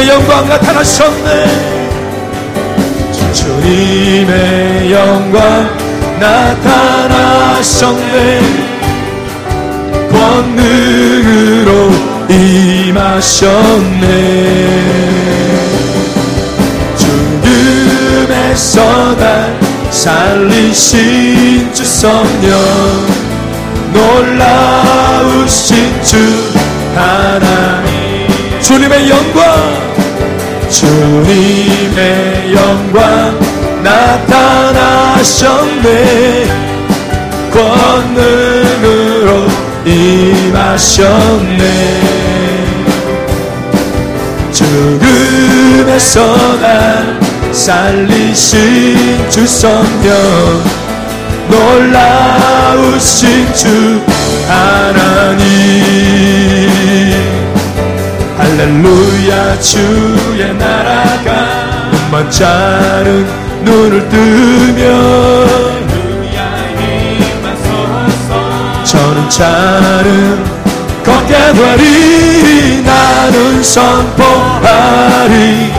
주님의 영광 나타나셨네. 주님의 영광 나타나셨네. 권능으로 임하셨네. 죽음에서 날 살리신 주 성령 놀라우신 주 하나님 주님의 영광. 주님의 영광 나타나셨네. 권능으로 임하셨네. 죽음에서 날 살리신 주 성령 놀라우신 주 하나님 할렐루야 주의 나라가 눈만 자른 눈을 뜨며 저는 자는 걷게 되리 나는 선포하리.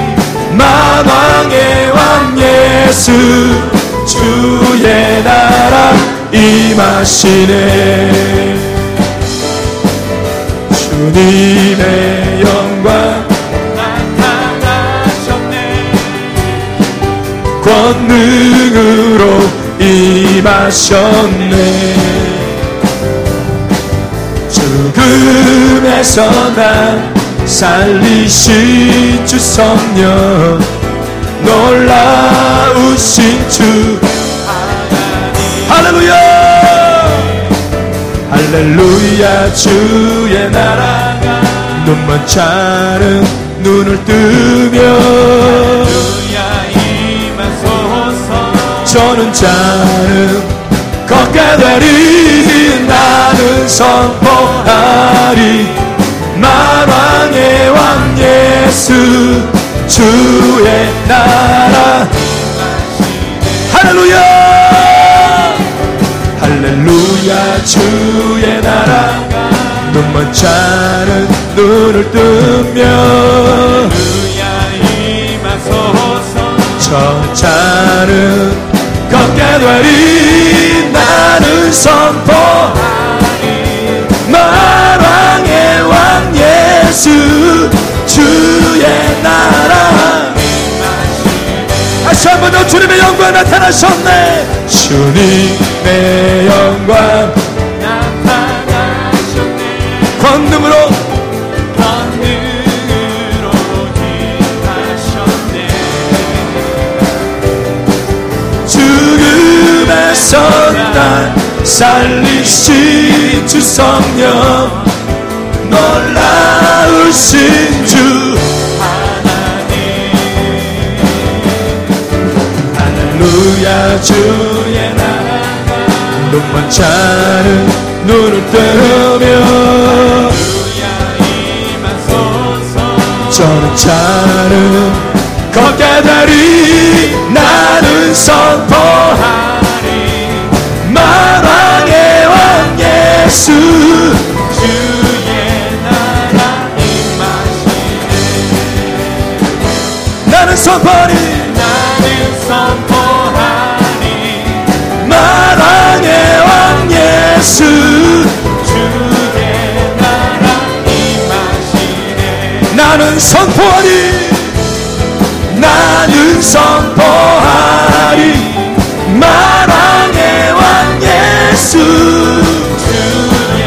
만왕의 왕 예수 주의 나라 임하시네. 주님의 영 광 나타나셨네. 권능으로 임하셨네. 죽음에서 날 살리신 주 성령 놀라우신 주. 할렐루야! 할렐루야 주의 나라가 눈만 자른 눈을 뜨며 저는 자는 걷게 되리 나는 선포하리 만왕의 왕 예수 주의 나라. 할렐루야! 할렐루야 주의 나라가 눈만 자는 눈을 뜨며 주야 임하소서 저 자는 걷게 되리. 나는 선포하리. 만왕의 왕 예수 주의 나라. 다시 한 번 더 주님의 영광 나타나셨네. 주님의 영광 권능으로 임하셨네. 죽음에서 날 살리신 주 성령. 놀라우신 주. 할렐루야 주의 나라가. 눈만 자는 눈을 뜨며 자는 걷게 되리. 나는 선포하리. 만왕의 왕 예수. 주의 나라 임하시네 나는 선포하리. 나는 선포하니 만왕의 왕 예수 나는 선포하리. 나는 선포하리. 만왕의 왕 예수. 주의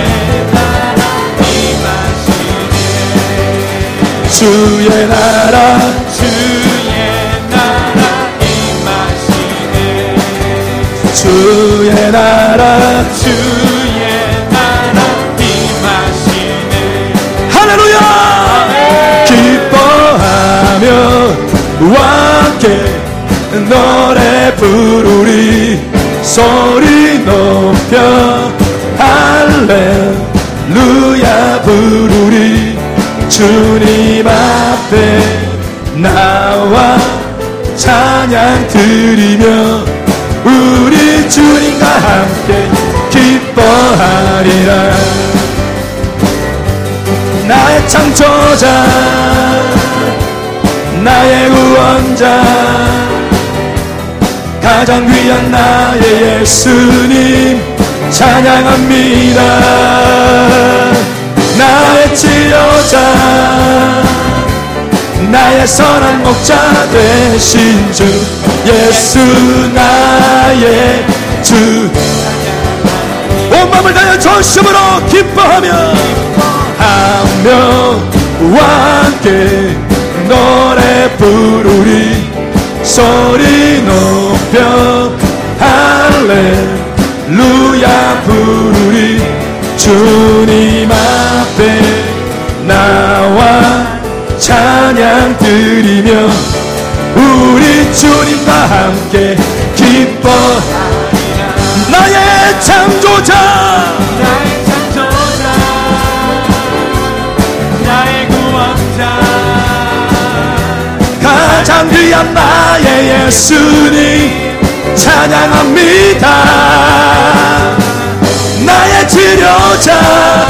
나라 임하시네. 주의 나라. 주의 나라 임하시네. 주의 나라. 주의 나라 임하시네. 할렐루야 기뻐하며 함께 노래 부르리 소리 높여 할렐루야 부르리 주님 앞에 나와 찬양 드리며 우리 주님과 함께 기뻐하리라. 나의 창조자 나의 구원자 가장 귀한 나의 예수님 찬양합니다. 나의 치료자 나의 선한 목자 되신 주 예수 나의 주. 온 마음을 다해 전심으로 기뻐하며 하며 함께 노래 부르리. 소리 높여 할렐루야 부르리. 주님 앞에 나와 찬양 드리며 우리 주님과 함께 기뻐 나의 창조자 귀한 나의 예수님 찬양합니다. 나의 치료자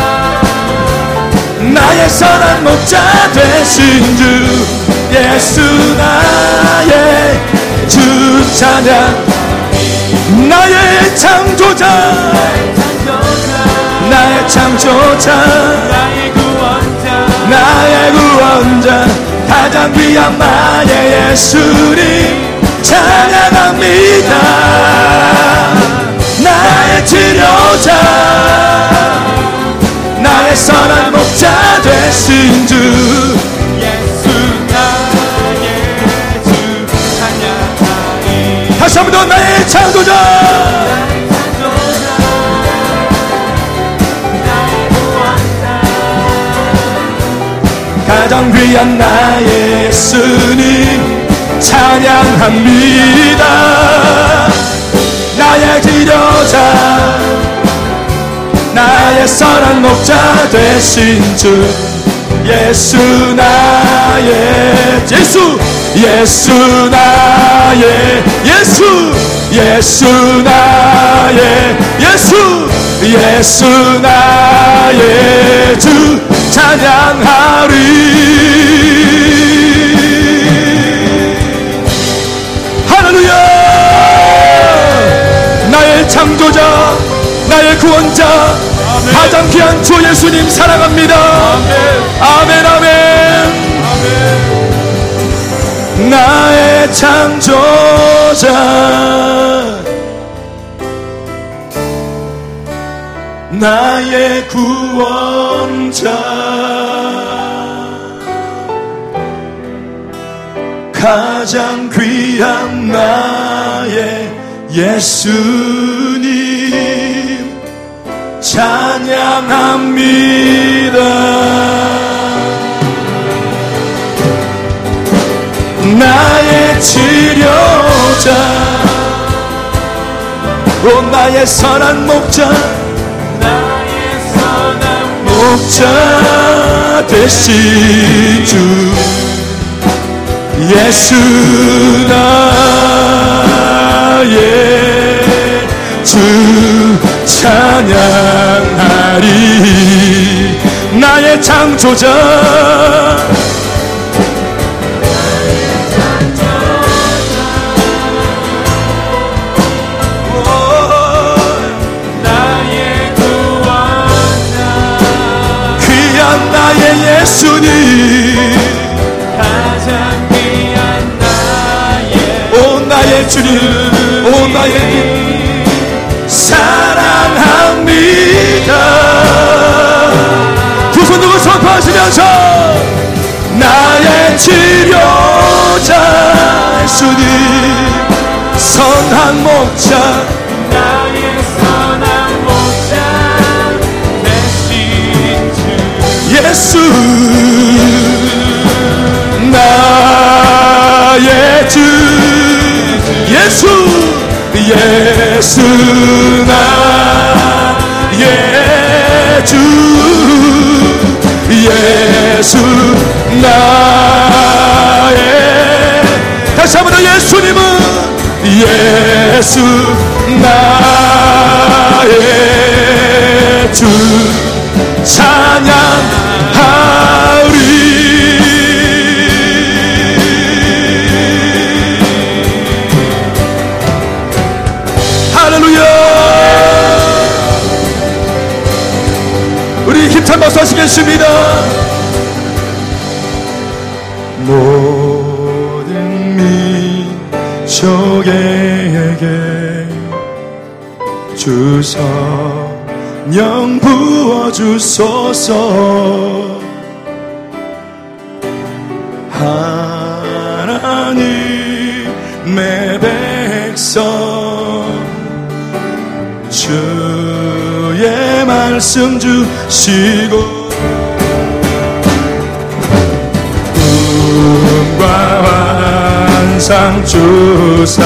나의 선한 목자 되신 주 예수 나의 주 찬양. 나의 창조자 나의 창조자 나의 구원자 나의 구원자 가장 귀한 나의 예수님 찬양합니다. 나의 치료자 나의 선한 목자 되신 주 가장 귀한 나의 예수님 찬양합니다. 나의 치료자 나의 선한 목자 되신 주 예수 나의 예수 예수 나의 예수 예수 나의 예수 예수 나의 주 찬양하리. 할렐루야! 나의 창조자 나의 구원자 가장 귀한 주 예수님 사랑합니다. 아멘. 아멘. 나의 창조자 나의 구원자. 가장 귀한 나의 예수님 찬양합니다. 나의 치료자 오 나의 선한 목자 목자 되신 주 예수 나의 주 찬양하리. 나의 창조자 예수 나의 주 예수 나의. 다시 한번 더 예수님은 예수 나의 주. 찬양 주성령 부어 주소서. 하나님의 백성. 주의 말씀 주시고. 꿈과 환상 주사.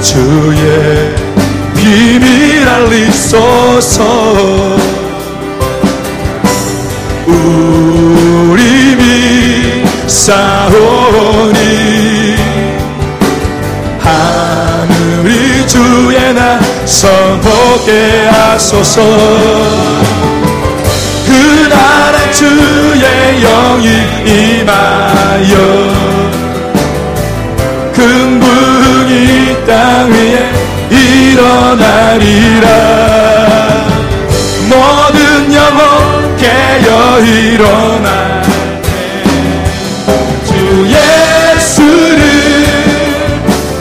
주의 비밀 알리소서 우리 믿사오니 하늘이 주의 나 선포게 하소서 일어나리라. 모든 영혼 깨어 일어나. 주 예수를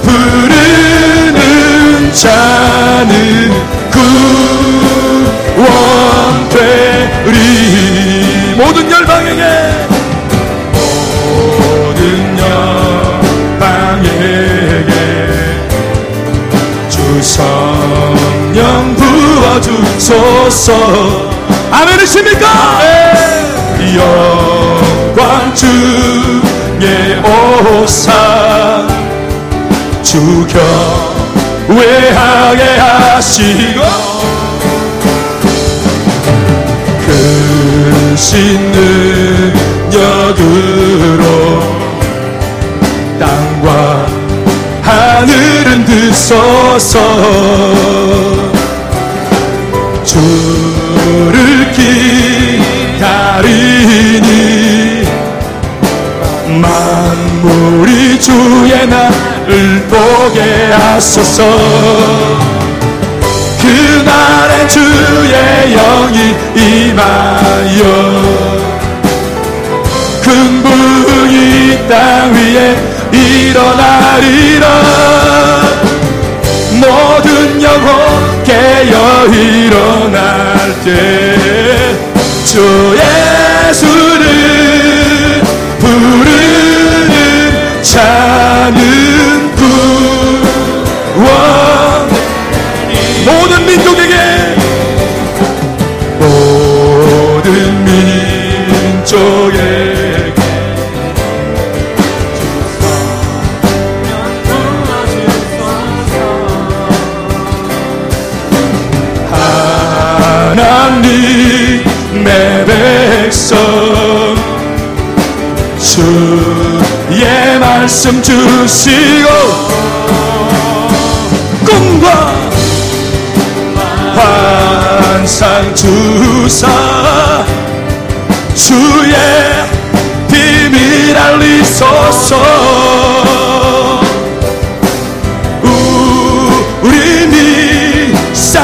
부르는 자는 구원되리. 모든 열방에게 부어주소서. 아멘이십니까? 영광 주의 오사. 주겨 외하게 하시고 크신 능력으로 땅과 하늘은 드소서 하소서. 그날에 주의 영이 임하여 금붕이 땅 위에 일어나리라. 모든 영혼 깨어 일어날 때 주 예수 주사. 주의 비밀 알리소서. 우리 믿사오니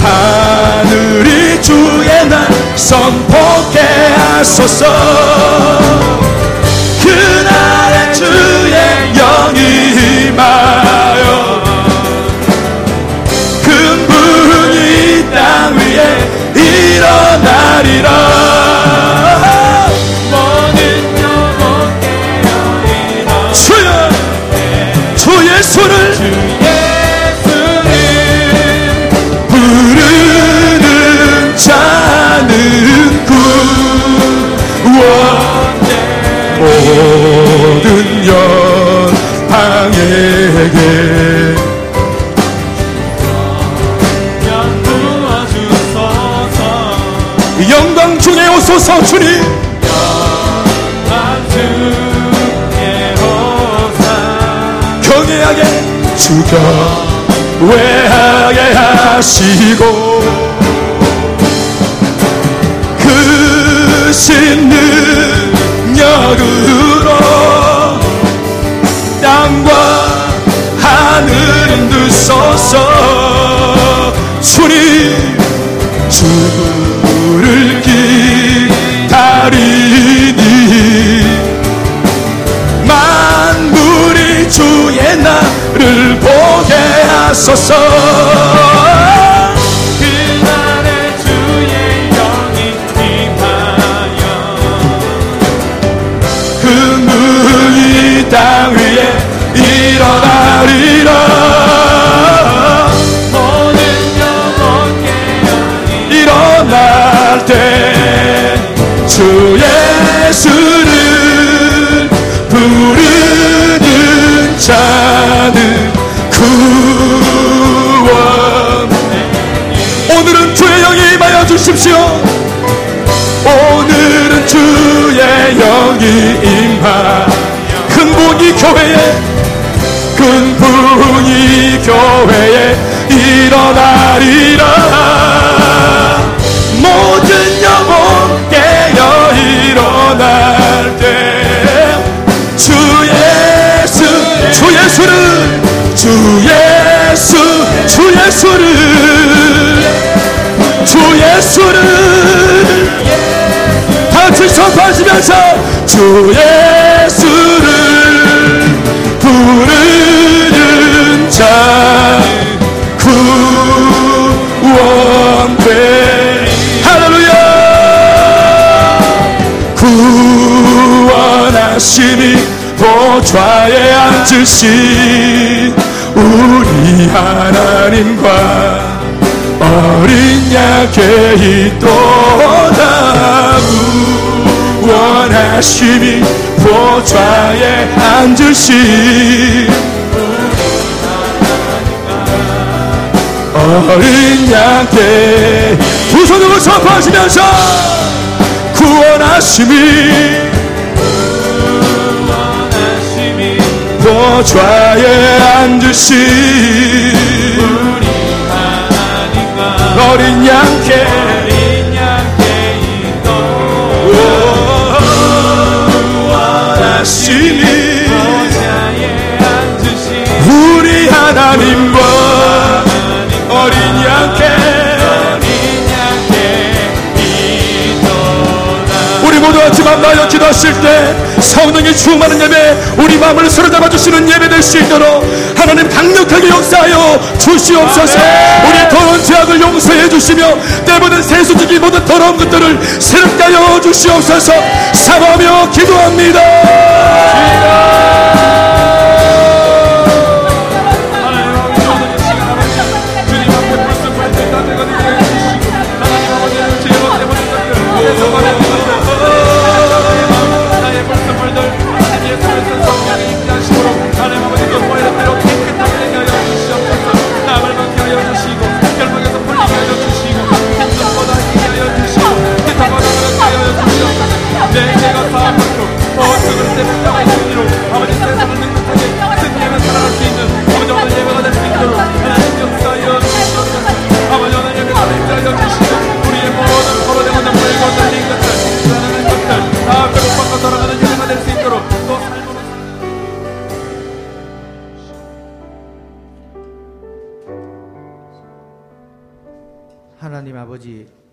하늘이 주의 날 선포케 하소서 주여 왜 하게 하시고 그신 능력으로 땅과 하늘 흔들소서 주님 주님 하소서. 주의 영이 임하여 흠이 땅 위에 일어나리라. 모든 영혼 깨어이 일어날 때 주 예수를 오늘은 주의 영이 임하여 주십시오. 오늘은 주의 영이 임하 근본이 교회에 근본이 교회에 일어나리라. 모든 주 예수를 주 예수를 같이 선포하시면서 주 예수를 부르는 자 구원되 할렐루야! 구원하심이 보좌에 앉으신 우리 하나님과 어린 양께 있도다 구원하심이 보좌에 앉으신 어린 양께 두 손으로 선포하시면서 구원하심이 원하심이 보좌에 앉으신 우리 하나님과 어린 양께. 어린 양께 구원하심이 보좌에 앉으신 우리 하나님과 어린 양께 같이 만나여 기도하실 때 성령의 충만한 예배 우리 마음을 사로잡아 주시는 예배 될 수 있도록 하나님 강력하게 역사하여 주시옵소서. 우리 더러운 죄악을 용서해 주시며 때보는 세수적인 모든 더러운 것들을 새롭게 하여 주시옵소서. 사모하며 기도합니다